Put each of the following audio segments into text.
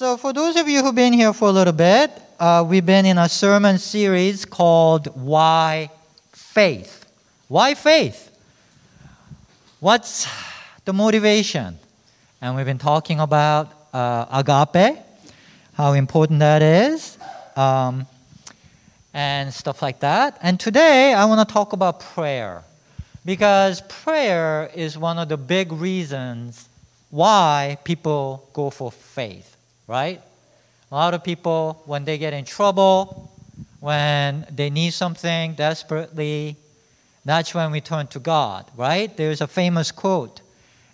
So, for those of you who've been here for a little bit, uh, we've been in a sermon series called Why Faith? Why faith? What's the motivation? And we've been talking about uh, agape, how important that is, um, and stuff like that. And today I want to talk about prayer because prayer is one of the big reasons why people go for faith right? A lot of people, when they get in trouble, when they need something desperately, that's when we turn to God, right? There's a famous quote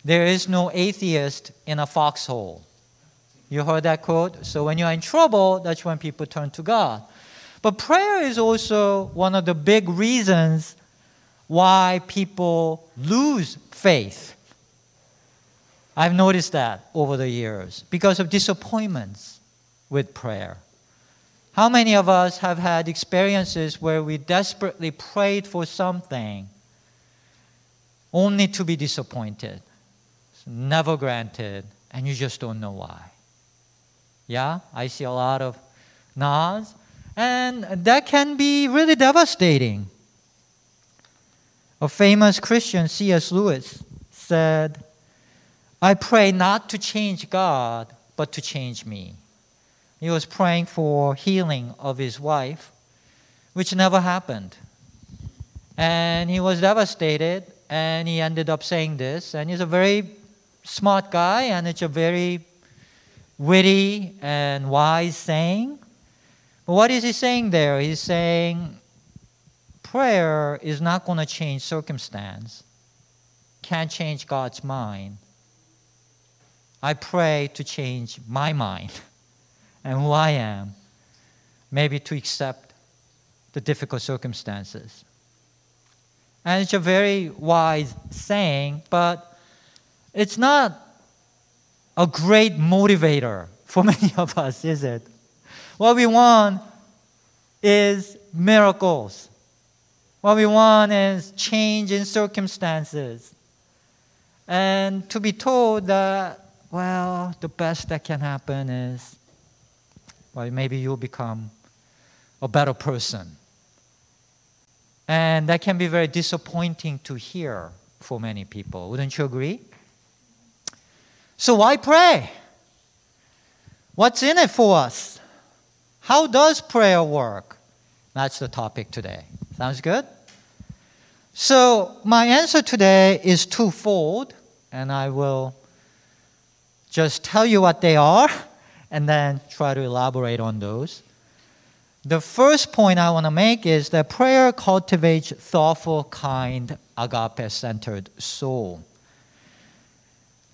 There is no atheist in a foxhole. You heard that quote? So when you're in trouble, that's when people turn to God. But prayer is also one of the big reasons why people lose faith I've noticed that over the years because of disappointments with prayer. How many of us have had experiences where we desperately prayed for something only to be disappointed, never granted, and you just don't know why? Yeah, I see a lot of nods, and that can be really devastating. A famous Christian, C.S. Lewis, said, I pray not to change God, but to change me. He was praying for healing of his wife, which never happened. And he was devastated, and he ended up saying this. And he's a very smart guy, and it's a very witty and wise saying. But what is he saying there? He's saying prayer is not going to change circumstance, can't change God's mind. I pray to change my mind and who I am, maybe to accept the difficult circumstances. And it's a very wise saying, but it's not a great motivator for many of us, is it? What we want is miracles. What we want is change in circumstances. And to be told that well, the best that can happen is, well, maybe you'll become a better person. And that can be very disappointing to hear for many people. Wouldn't you agree? So, why pray? What's in it for us? How does prayer work? That's the topic today. Sounds good? So, my answer today is twofold, and I will just tell you what they are and then try to elaborate on those. The first point I want to make is that prayer cultivates thoughtful, kind, agape centered soul.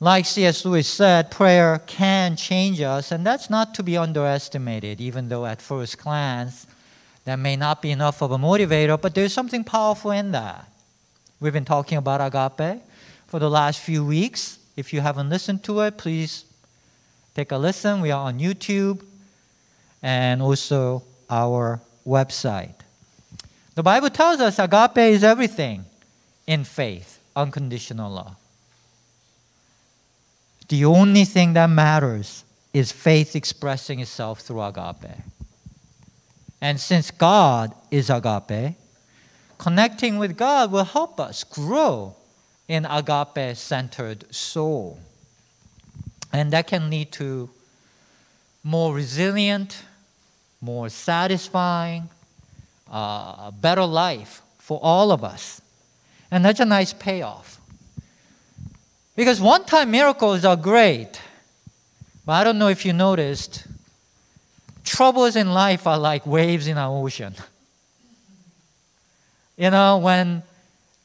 Like C.S. Lewis said, prayer can change us, and that's not to be underestimated, even though at first glance that may not be enough of a motivator, but there's something powerful in that. We've been talking about agape for the last few weeks. If you haven't listened to it, please take a listen. We are on YouTube and also our website. The Bible tells us agape is everything in faith, unconditional love. The only thing that matters is faith expressing itself through agape. And since God is agape, connecting with God will help us grow in agape centered soul. And that can lead to more resilient, more satisfying, uh, better life for all of us. And that's a nice payoff. Because one time miracles are great, but I don't know if you noticed, troubles in life are like waves in an ocean. You know, when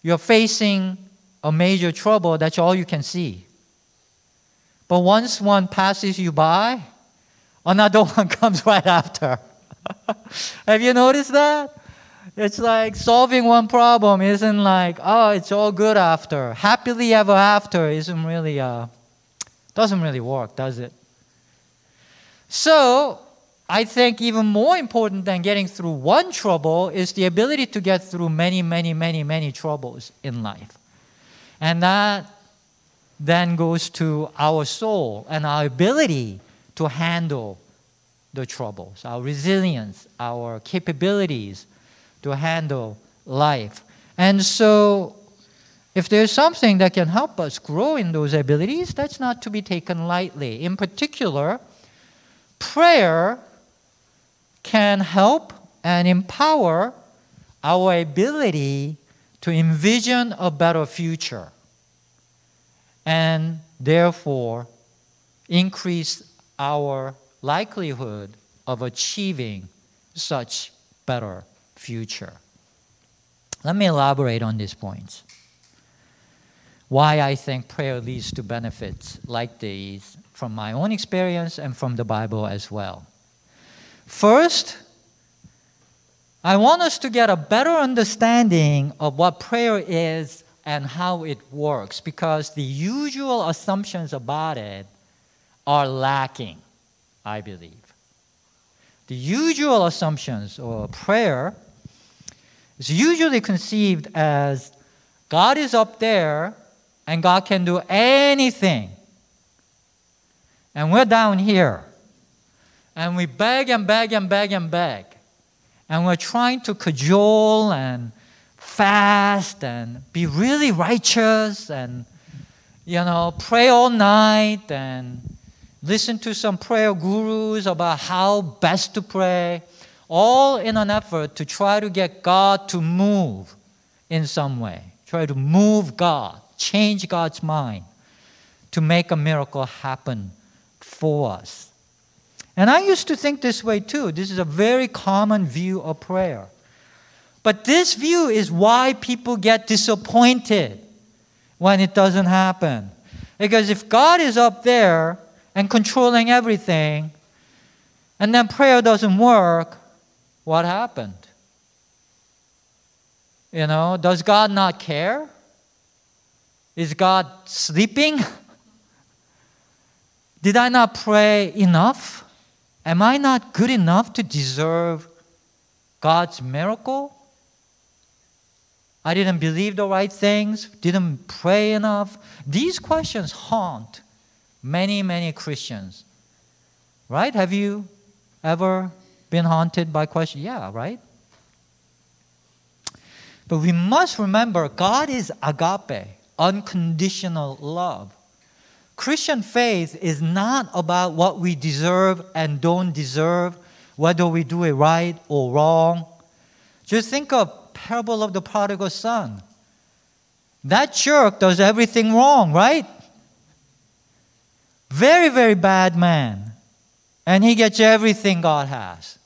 you're facing a major trouble, that's all you can see. But once one passes you by, another one comes right after. Have you noticed that? It's like solving one problem isn't like, oh, it's all good after. Happily ever after isn't really, uh, doesn't really work, does it? So, I think even more important than getting through one trouble is the ability to get through many, many, many, many troubles in life. And that then goes to our soul and our ability to handle the troubles, our resilience, our capabilities to handle life. And so, if there's something that can help us grow in those abilities, that's not to be taken lightly. In particular, prayer can help and empower our ability to envision a better future and therefore increase our likelihood of achieving such better future. Let me elaborate on these points. Why I think prayer leads to benefits like these from my own experience and from the Bible as well. First, I want us to get a better understanding of what prayer is and how it works because the usual assumptions about it are lacking, I believe. The usual assumptions or prayer is usually conceived as God is up there and God can do anything. And we're down here. And we beg and beg and beg and beg. And we're trying to cajole and fast and be really righteous and, you know, pray all night and listen to some prayer gurus about how best to pray, all in an effort to try to get God to move in some way. Try to move God, change God's mind to make a miracle happen for us. And I used to think this way too. This is a very common view of prayer. But this view is why people get disappointed when it doesn't happen. Because if God is up there and controlling everything, and then prayer doesn't work, what happened? You know, does God not care? Is God sleeping? Did I not pray enough? Am I not good enough to deserve God's miracle? I didn't believe the right things, didn't pray enough. These questions haunt many, many Christians. Right? Have you ever been haunted by questions? Yeah, right? But we must remember God is agape, unconditional love. Christian faith is not about what we deserve and don't deserve, whether we do it right or wrong. Just think of parable of the prodigal son. That jerk does everything wrong, right? Very, very bad man. And he gets everything God has.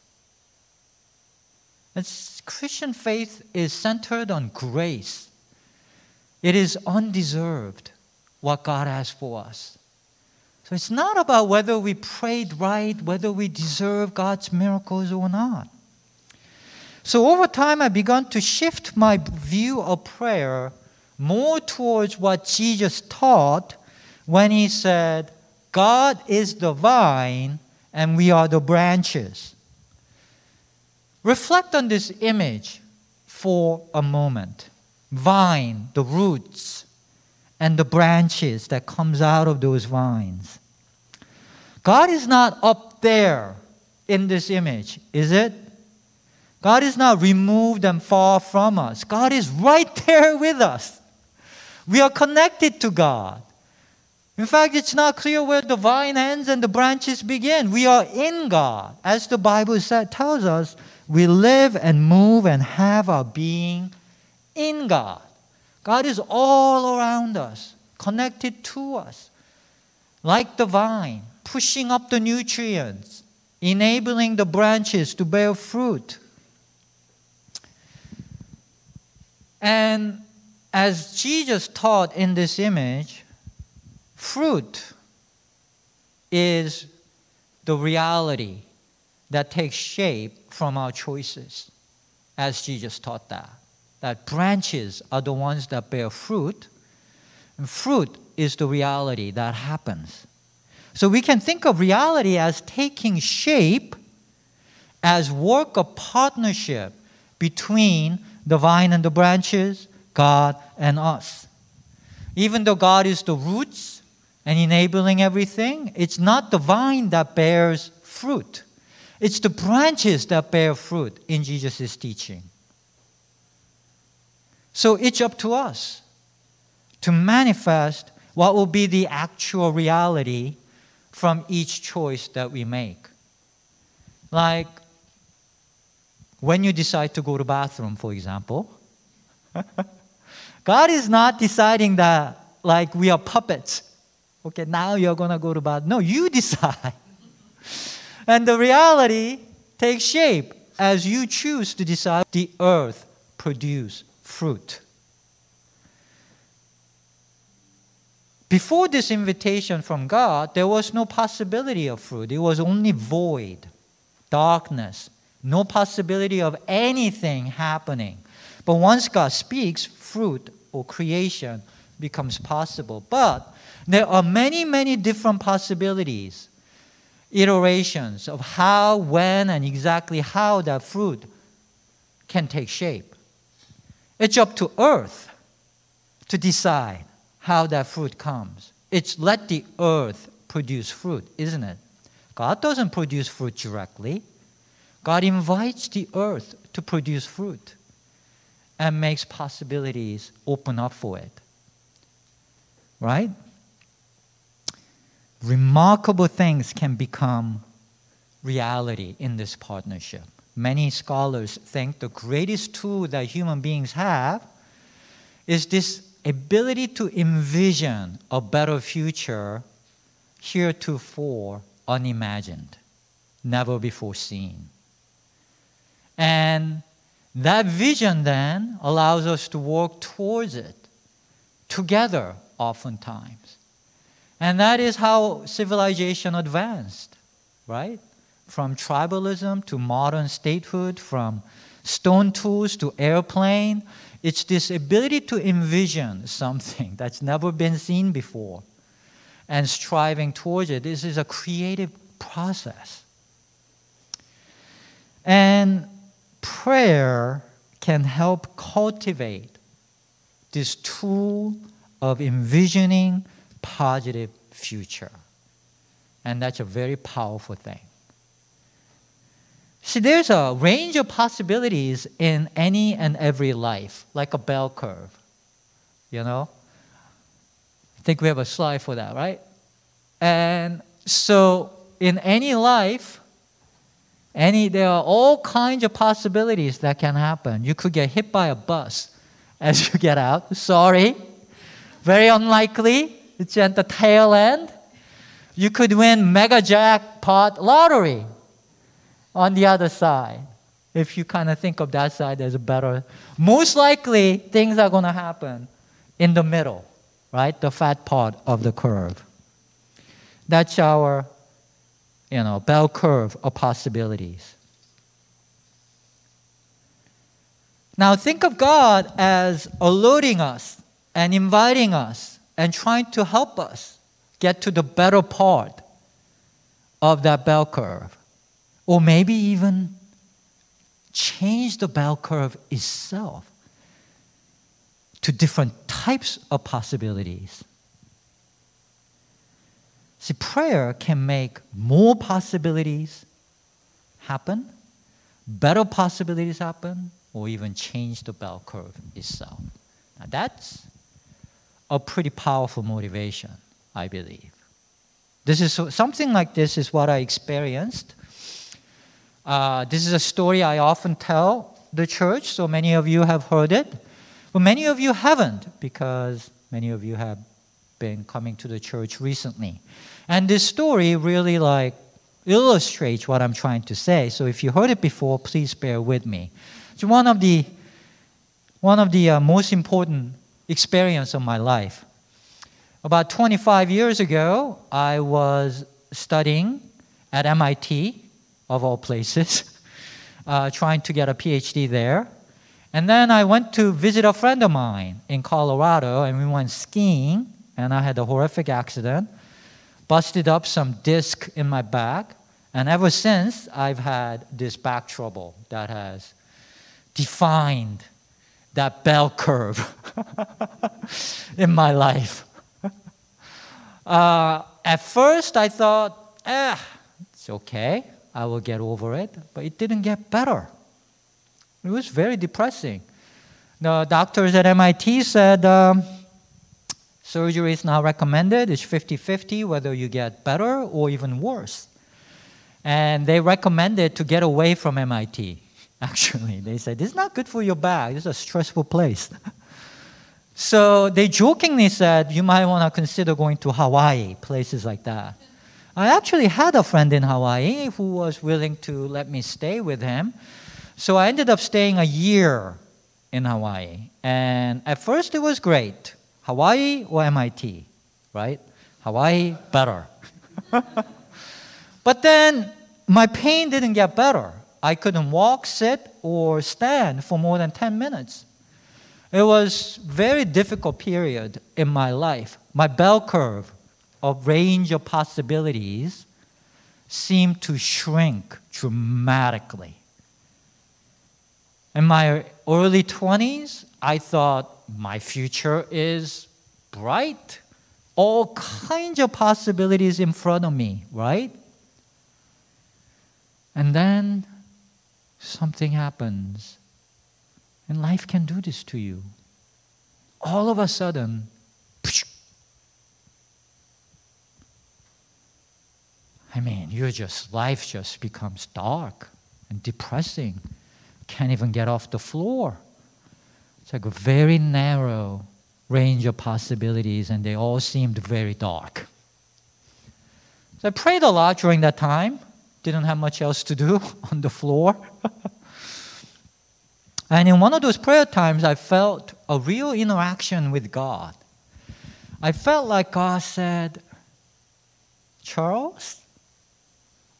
It's, Christian faith is centered on grace. It is undeserved what God has for us. So it's not about whether we prayed right, whether we deserve God's miracles or not. So over time, I began to shift my view of prayer more towards what Jesus taught when he said, God is the vine and we are the branches. Reflect on this image for a moment. Vine, the roots, and the branches that comes out of those vines. God is not up there in this image, is it? God is not removed and far from us. God is right there with us. We are connected to God. In fact, it's not clear where the vine ends and the branches begin. We are in God. As the Bible said, tells us, we live and move and have our being in God. God is all around us, connected to us, like the vine, pushing up the nutrients, enabling the branches to bear fruit. And as Jesus taught in this image, fruit is the reality that takes shape from our choices, as Jesus taught that that branches are the ones that bear fruit, and fruit is the reality that happens. So we can think of reality as taking shape as work of partnership between the vine and the branches, God and us. Even though God is the roots and enabling everything, it's not the vine that bears fruit. It's the branches that bear fruit in Jesus' teaching. So it's up to us to manifest what will be the actual reality from each choice that we make. Like when you decide to go to bathroom, for example, God is not deciding that like we are puppets. Okay, now you're gonna go to bathroom. No, you decide. and the reality takes shape as you choose to decide the earth produce fruit. Before this invitation from God, there was no possibility of fruit. It was only void, darkness, no possibility of anything happening. But once God speaks, fruit or creation becomes possible. But there are many, many different possibilities, iterations of how, when, and exactly how that fruit can take shape. It's up to earth to decide how that fruit comes. It's let the earth produce fruit, isn't it? God doesn't produce fruit directly. God invites the earth to produce fruit and makes possibilities open up for it. Right? Remarkable things can become reality in this partnership. Many scholars think the greatest tool that human beings have is this ability to envision a better future heretofore unimagined, never before seen. And that vision then allows us to work towards it together, oftentimes. And that is how civilization advanced, right? From tribalism to modern statehood, from stone tools to airplane. It's this ability to envision something that's never been seen before and striving towards it. This is a creative process. And prayer can help cultivate this tool of envisioning positive future. And that's a very powerful thing. See, there's a range of possibilities in any and every life, like a bell curve. You know? I think we have a slide for that, right? And so, in any life, any, there are all kinds of possibilities that can happen. You could get hit by a bus as you get out. Sorry. Very unlikely. It's at the tail end. You could win mega jackpot lottery on the other side. If you kind of think of that side as a better, most likely things are going to happen in the middle, right? The fat part of the curve. That's our you know, bell curve of possibilities. Now think of God as alerting us and inviting us and trying to help us get to the better part of that bell curve. Or maybe even change the bell curve itself to different types of possibilities. See, prayer can make more possibilities happen, better possibilities happen, or even change the bell curve itself. Now, that's a pretty powerful motivation, I believe. This is something like this is what I experienced. Uh, this is a story I often tell the church, so many of you have heard it, but many of you haven't because many of you have been coming to the church recently. And this story really like illustrates what I'm trying to say. So if you heard it before, please bear with me. It's one of the one of the uh, most important experience of my life. About 25 years ago, I was studying at MIT, of all places, uh, trying to get a PhD there. And then I went to visit a friend of mine in Colorado, and we went skiing, and I had a horrific accident busted up some disc in my back. And ever since, I've had this back trouble that has defined that bell curve in my life. Uh, at first, I thought, eh, it's okay. I will get over it. But it didn't get better. It was very depressing. The doctors at MIT said um, surgery is now recommended. It's 50 50 whether you get better or even worse. And they recommended to get away from MIT, actually. They said, it's not good for your back. It's a stressful place. so they jokingly said, you might want to consider going to Hawaii, places like that. I actually had a friend in Hawaii who was willing to let me stay with him. So I ended up staying a year in Hawaii. And at first it was great. Hawaii or MIT, right? Hawaii, better. but then my pain didn't get better. I couldn't walk, sit, or stand for more than 10 minutes. It was very difficult period in my life. My bell curve of range of possibilities seem to shrink dramatically. In my early 20s, I thought my future is bright. All kinds of possibilities in front of me, right? And then something happens. And life can do this to you. All of a sudden, I mean, you're just, life just becomes dark and depressing. Can't even get off the floor. It's like a very narrow range of possibilities, and they all seemed very dark. So I prayed a lot during that time. Didn't have much else to do on the floor. and in one of those prayer times, I felt a real interaction with God. I felt like God said, Charles,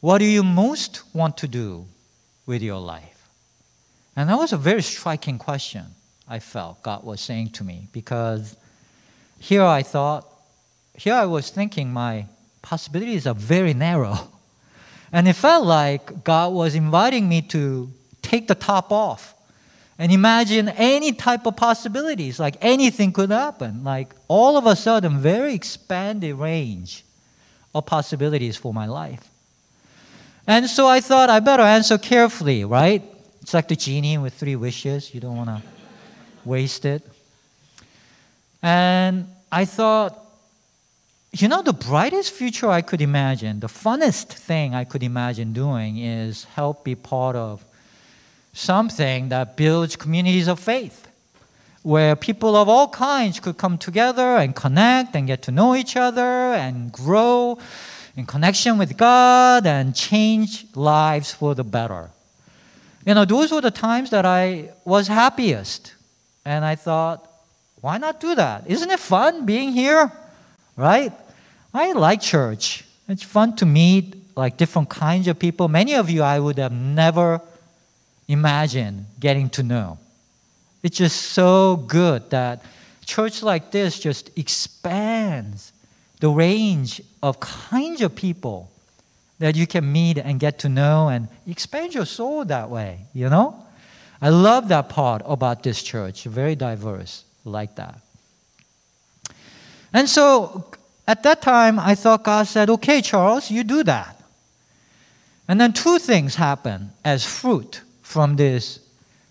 what do you most want to do with your life? And that was a very striking question, I felt God was saying to me, because here I thought, here I was thinking my possibilities are very narrow. And it felt like God was inviting me to take the top off and imagine any type of possibilities, like anything could happen. Like all of a sudden, very expanded range of possibilities for my life. And so I thought I better answer carefully, right? It's like the genie with three wishes. You don't want to waste it. And I thought, you know, the brightest future I could imagine, the funnest thing I could imagine doing is help be part of something that builds communities of faith where people of all kinds could come together and connect and get to know each other and grow in connection with God and change lives for the better. You know, those were the times that I was happiest. And I thought, why not do that? Isn't it fun being here? Right? I like church. It's fun to meet like different kinds of people. Many of you I would have never imagined getting to know. It's just so good that church like this just expands the range of kinds of people that you can meet and get to know and expand your soul that way, you know? I love that part about this church, very diverse like that. And so at that time, I thought God said, okay, Charles, you do that. And then two things happened as fruit from this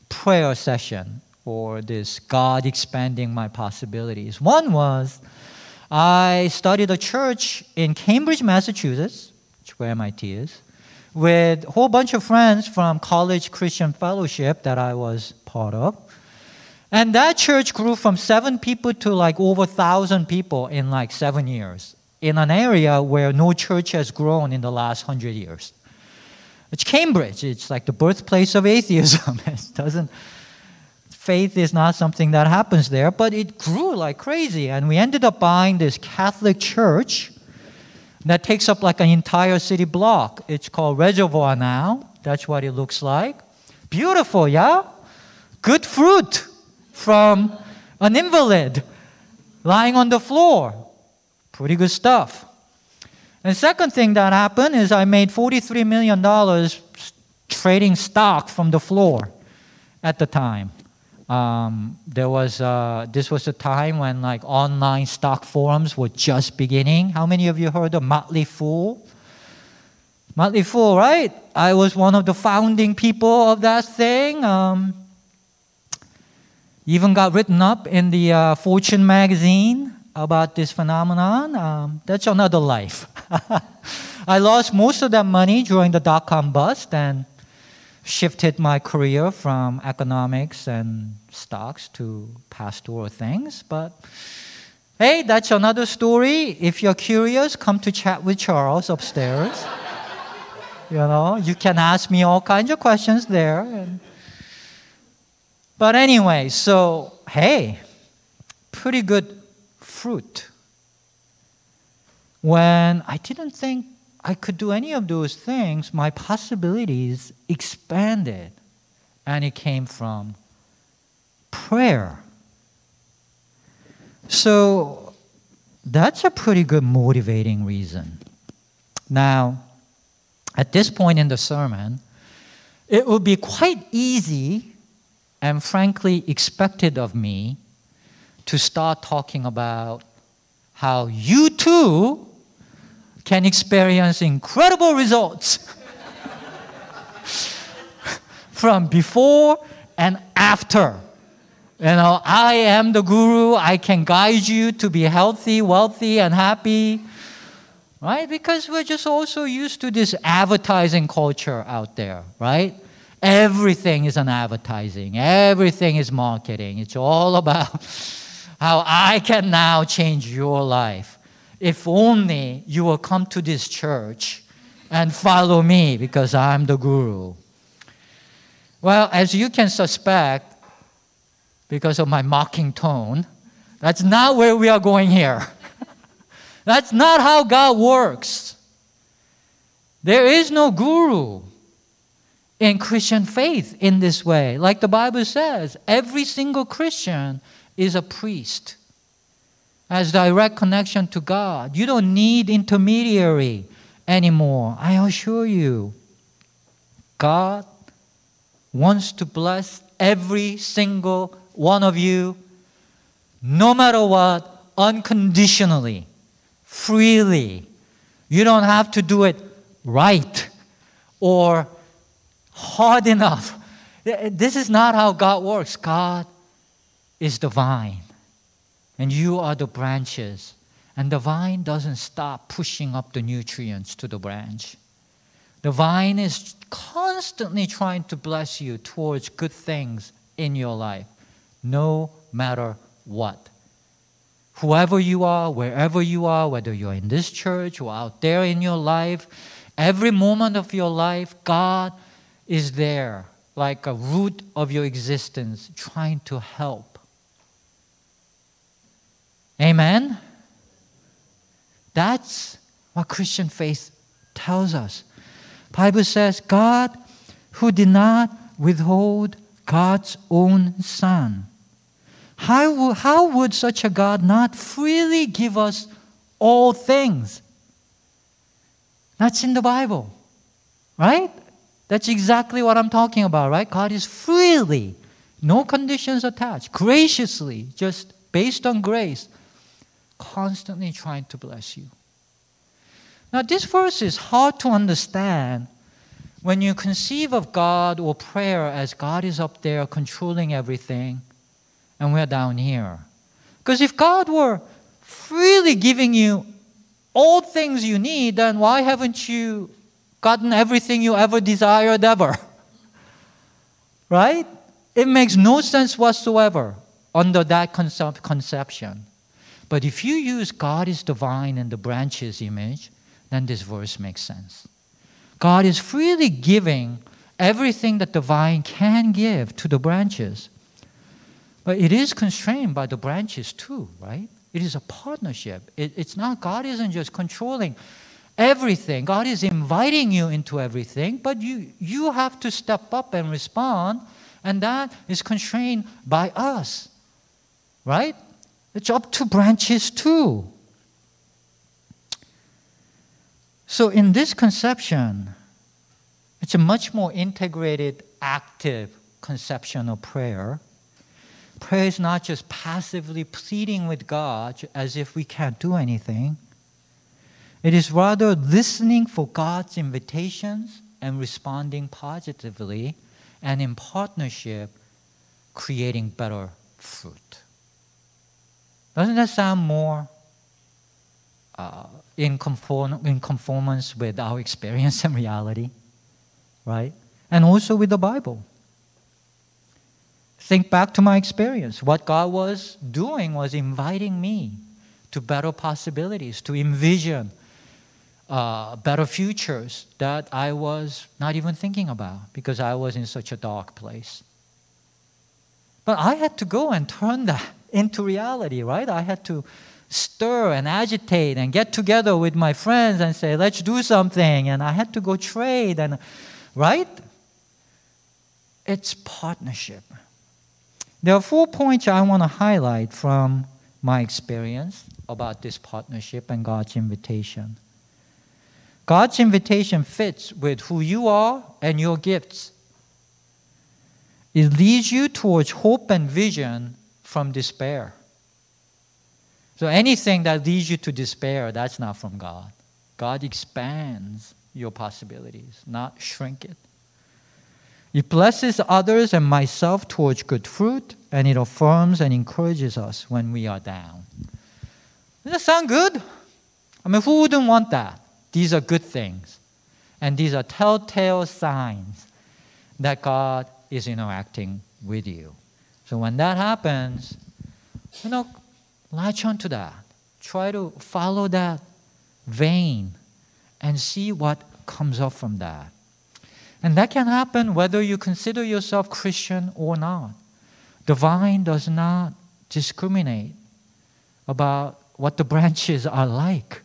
prayer session or this God expanding my possibilities. One was I studied a church in Cambridge, Massachusetts, which where MIT is, with a whole bunch of friends from College Christian Fellowship that I was part of. And that church grew from seven people to like over a thousand people in like seven years in an area where no church has grown in the last hundred years. It's Cambridge. It's like the birthplace of atheism. it doesn't faith is not something that happens there, but it grew like crazy. And we ended up buying this Catholic church that takes up like an entire city block. It's called Reservoir now. That's what it looks like. Beautiful, yeah? Good fruit from an invalid lying on the floor. Pretty good stuff. And second thing that happened is I made $43 million trading stock from the floor at the time. Um, there was uh, this was a time when like online stock forums were just beginning. How many of you heard of Motley Fool? Motley Fool, right? I was one of the founding people of that thing. Um, even got written up in the uh, Fortune magazine about this phenomenon. Um, that's another life. I lost most of that money during the dot com bust and shifted my career from economics and stocks to pastoral things. But hey, that's another story. If you're curious, come to chat with Charles upstairs. you know, you can ask me all kinds of questions there. And, but anyway, so hey, pretty good fruit. When I didn't think I could do any of those things, my possibilities expanded. And it came from prayer. So that's a pretty good motivating reason. Now, at this point in the sermon, it would be quite easy and frankly expected of me to start talking about how you too can experience incredible results from before and after. You know, I am the guru. I can guide you to be healthy, wealthy, and happy. Right? Because we're just also used to this advertising culture out there, right? Everything is an advertising, everything is marketing. It's all about how I can now change your life. If only you will come to this church and follow me because I'm the guru. Well, as you can suspect, because of my mocking tone, that's not where we are going here. that's not how God works. There is no guru in Christian faith in this way. Like the Bible says, every single Christian is a priest, has direct connection to God. You don't need intermediary anymore. I assure you, God wants to bless every single one of you, no matter what, unconditionally, freely. You don't have to do it right or hard enough. This is not how God works. God is the vine, and you are the branches. And the vine doesn't stop pushing up the nutrients to the branch. The vine is constantly trying to bless you towards good things in your life, no matter what. Whoever you are, wherever you are, whether you're in this church or out there in your life, every moment of your life, God is there like a root of your existence trying to help. Amen? That's what Christian faith tells us. Bible says God who did not withhold God's own son. How, how would such a God not freely give us all things? That's in the Bible, right? That's exactly what I'm talking about, right? God is freely, no conditions attached, graciously, just based on grace, constantly trying to bless you. Now, this verse is hard to understand when you conceive of God or prayer as God is up there controlling everything and we're down here. Because if God were freely giving you all things you need, then why haven't you gotten everything you ever desired ever? right? It makes no sense whatsoever under that conception. But if you use God is the vine and the branches image, then this verse makes sense. God is freely giving everything that the vine can give to the branches. But it is constrained by the branches too, right? It is a partnership. It, it's not, God isn't just controlling everything. God is inviting you into everything, but you, you have to step up and respond, and that is constrained by us, right? It's up to branches too. So, in this conception, it's a much more integrated, active conception of prayer. Prayer is not just passively pleading with God as if we can't do anything. It is rather listening for God's invitations and responding positively and in partnership creating better fruit. Doesn't that sound more uh, in, conform- in conformance with our experience and reality? Right? And also with the Bible. Think back to my experience. What God was doing was inviting me to better possibilities, to envision uh, better futures that I was not even thinking about because I was in such a dark place. But I had to go and turn that into reality, right? I had to stir and agitate and get together with my friends and say, let's do something. And I had to go trade and, right? It's partnership. There are four points I want to highlight from my experience about this partnership and God's invitation. God's invitation fits with who you are and your gifts. It leads you towards hope and vision from despair. So anything that leads you to despair, that's not from God. God expands your possibilities, not shrink it. It blesses others and myself towards good fruit, and it affirms and encourages us when we are down. Does that sound good? I mean, who wouldn't want that? These are good things. And these are telltale signs that God is interacting with you. So when that happens, you know, latch onto that. Try to follow that vein and see what comes up from that. And that can happen whether you consider yourself Christian or not. The vine does not discriminate about what the branches are like.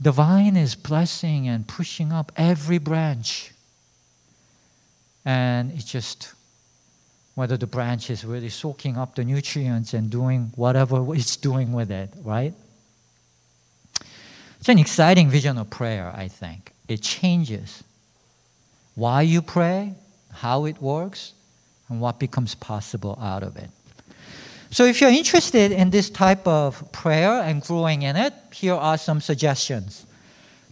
The vine is blessing and pushing up every branch. And it's just whether the branch is really soaking up the nutrients and doing whatever it's doing with it, right? It's an exciting vision of prayer, I think. It changes why you pray, how it works, and what becomes possible out of it. So, if you're interested in this type of prayer and growing in it, here are some suggestions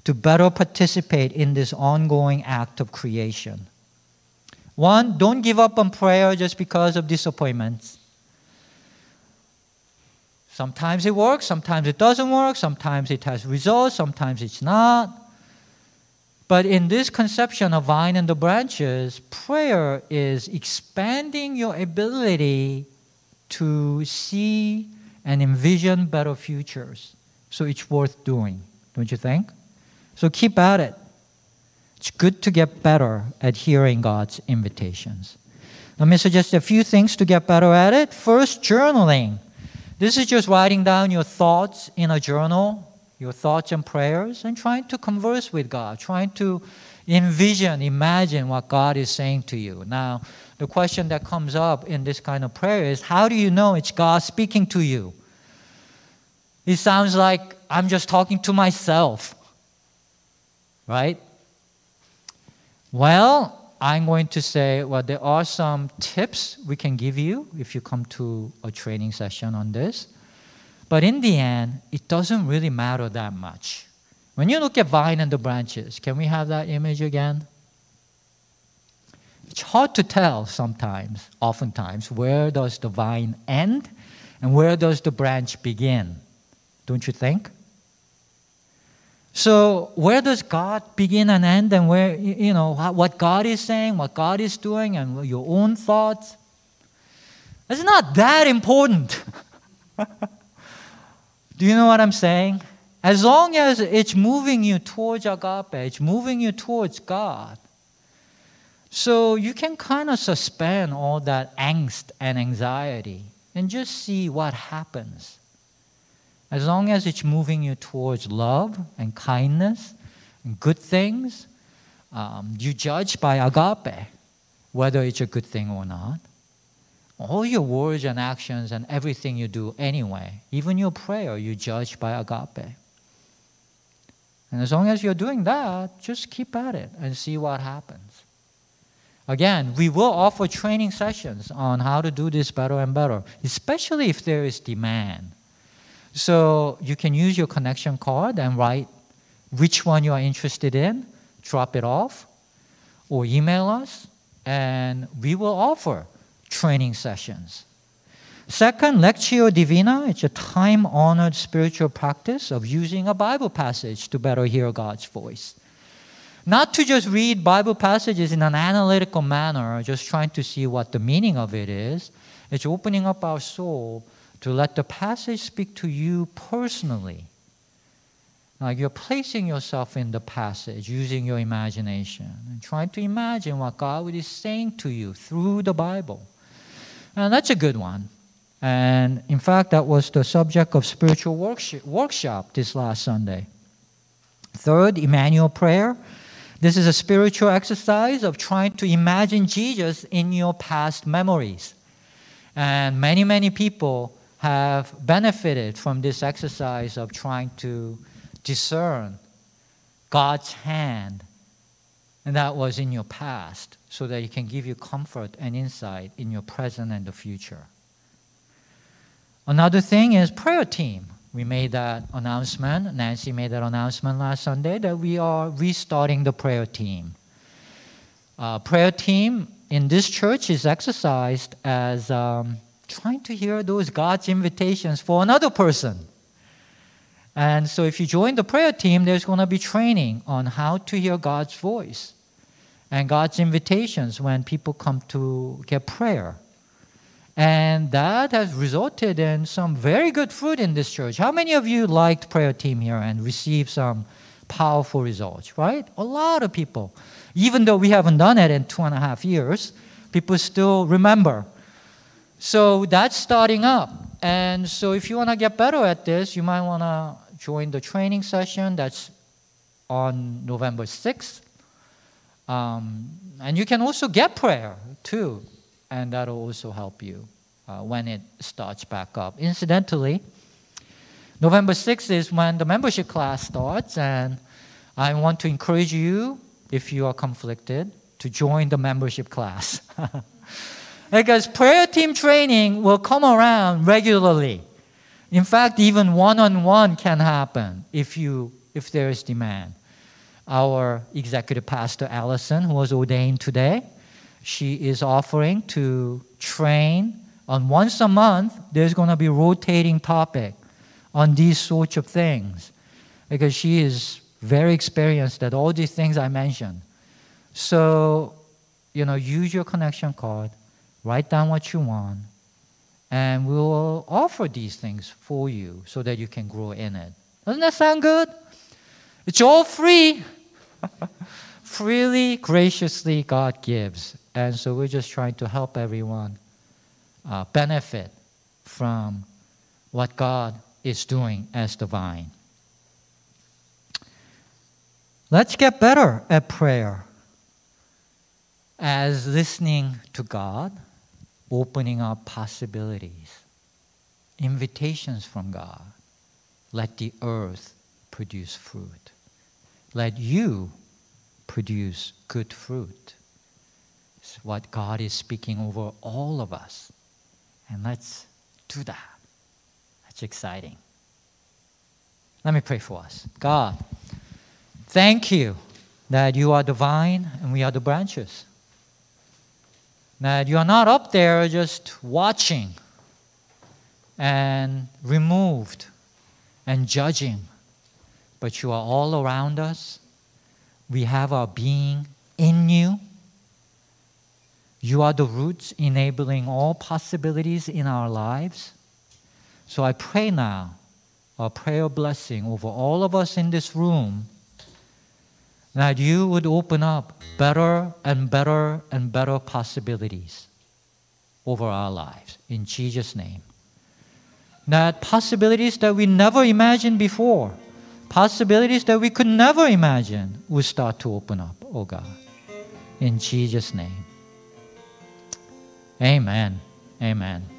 to better participate in this ongoing act of creation. One, don't give up on prayer just because of disappointments. Sometimes it works, sometimes it doesn't work, sometimes it has results, sometimes it's not. But in this conception of vine and the branches, prayer is expanding your ability to see and envision better futures. So it's worth doing, don't you think? So keep at it. It's good to get better at hearing God's invitations. Let me suggest a few things to get better at it. First, journaling. This is just writing down your thoughts in a journal, your thoughts and prayers, and trying to converse with God, trying to envision, imagine what God is saying to you. Now, the question that comes up in this kind of prayer is how do you know it's God speaking to you? It sounds like I'm just talking to myself, right? Well, I'm going to say, well, there are some tips we can give you if you come to a training session on this. But in the end, it doesn't really matter that much. When you look at vine and the branches, can we have that image again? It's hard to tell sometimes, oftentimes, where does the vine end and where does the branch begin? Don't you think? So, where does God begin and end, and where, you know, what God is saying, what God is doing, and your own thoughts? It's not that important. Do you know what I'm saying? As long as it's moving you towards agape, it's moving you towards God. So you can kind of suspend all that angst and anxiety and just see what happens. As long as it's moving you towards love and kindness and good things, um, you judge by agape whether it's a good thing or not. All your words and actions and everything you do anyway, even your prayer, you judge by agape. And as long as you're doing that, just keep at it and see what happens. Again, we will offer training sessions on how to do this better and better, especially if there is demand. So you can use your connection card and write which one you are interested in, drop it off, or email us, and we will offer training sessions. Second, Lectio Divina, it's a time honored spiritual practice of using a Bible passage to better hear God's voice. Not to just read Bible passages in an analytical manner, just trying to see what the meaning of it is. It's opening up our soul to let the passage speak to you personally. Like you're placing yourself in the passage using your imagination and trying to imagine what God is saying to you through the Bible. And that's a good one. And in fact, that was the subject of spiritual workshop this last Sunday. Third, Immanuel prayer. This is a spiritual exercise of trying to imagine Jesus in your past memories. And many, many people have benefited from this exercise of trying to discern God's hand and that was in your past so that it can give you comfort and insight in your present and the future. Another thing is prayer team. We made that announcement. Nancy made that announcement last Sunday that we are restarting the prayer team. Uh, prayer team in this church is exercised as um, trying to hear those God's invitations for another person. And so, if you join the prayer team, there's going to be training on how to hear God's voice and God's invitations when people come to get prayer. And that has resulted in some very good fruit in this church. How many of you liked prayer team here and received some powerful results, right? A lot of people. Even though we haven't done it in two and a half years, people still remember. So that's starting up. And so if you want to get better at this, you might want to join the training session that's on November 6th. Um, and you can also get prayer too and that'll also help you uh, when it starts back up. Incidentally, November 6th is when the membership class starts, and I want to encourage you, if you are conflicted, to join the membership class. because prayer team training will come around regularly. In fact, even one on one can happen if, you, if there is demand. Our executive pastor, Allison, who was ordained today, she is offering to train on once a month there's going to be rotating topic on these sorts of things. Because she is very experienced at all these things i mentioned. So you know use your connection card write down what you want and we'll offer these things for you so that you can grow in it. Doesn't that sound good it's all free freely graciously god gives and so we're just trying to help everyone uh, benefit from what God is doing as the vine. Let's get better at prayer as listening to God, opening up possibilities, invitations from God. Let the earth produce fruit. Let you produce good fruit It's what God is speaking over all of us. And let's do that. That's exciting. Let me pray for us. God, thank you that you are the vine and we are the branches. That you are not up there just watching and removed and judging, but you are all around us. We have our being in you. You are the roots enabling all possibilities in our lives. So I pray now a prayer blessing over all of us in this room that you would open up better and better and better possibilities over our lives. In Jesus' name. That possibilities that we never imagined before, possibilities that we could never imagine, will start to open up, oh God. In Jesus' name. Amen. Amen.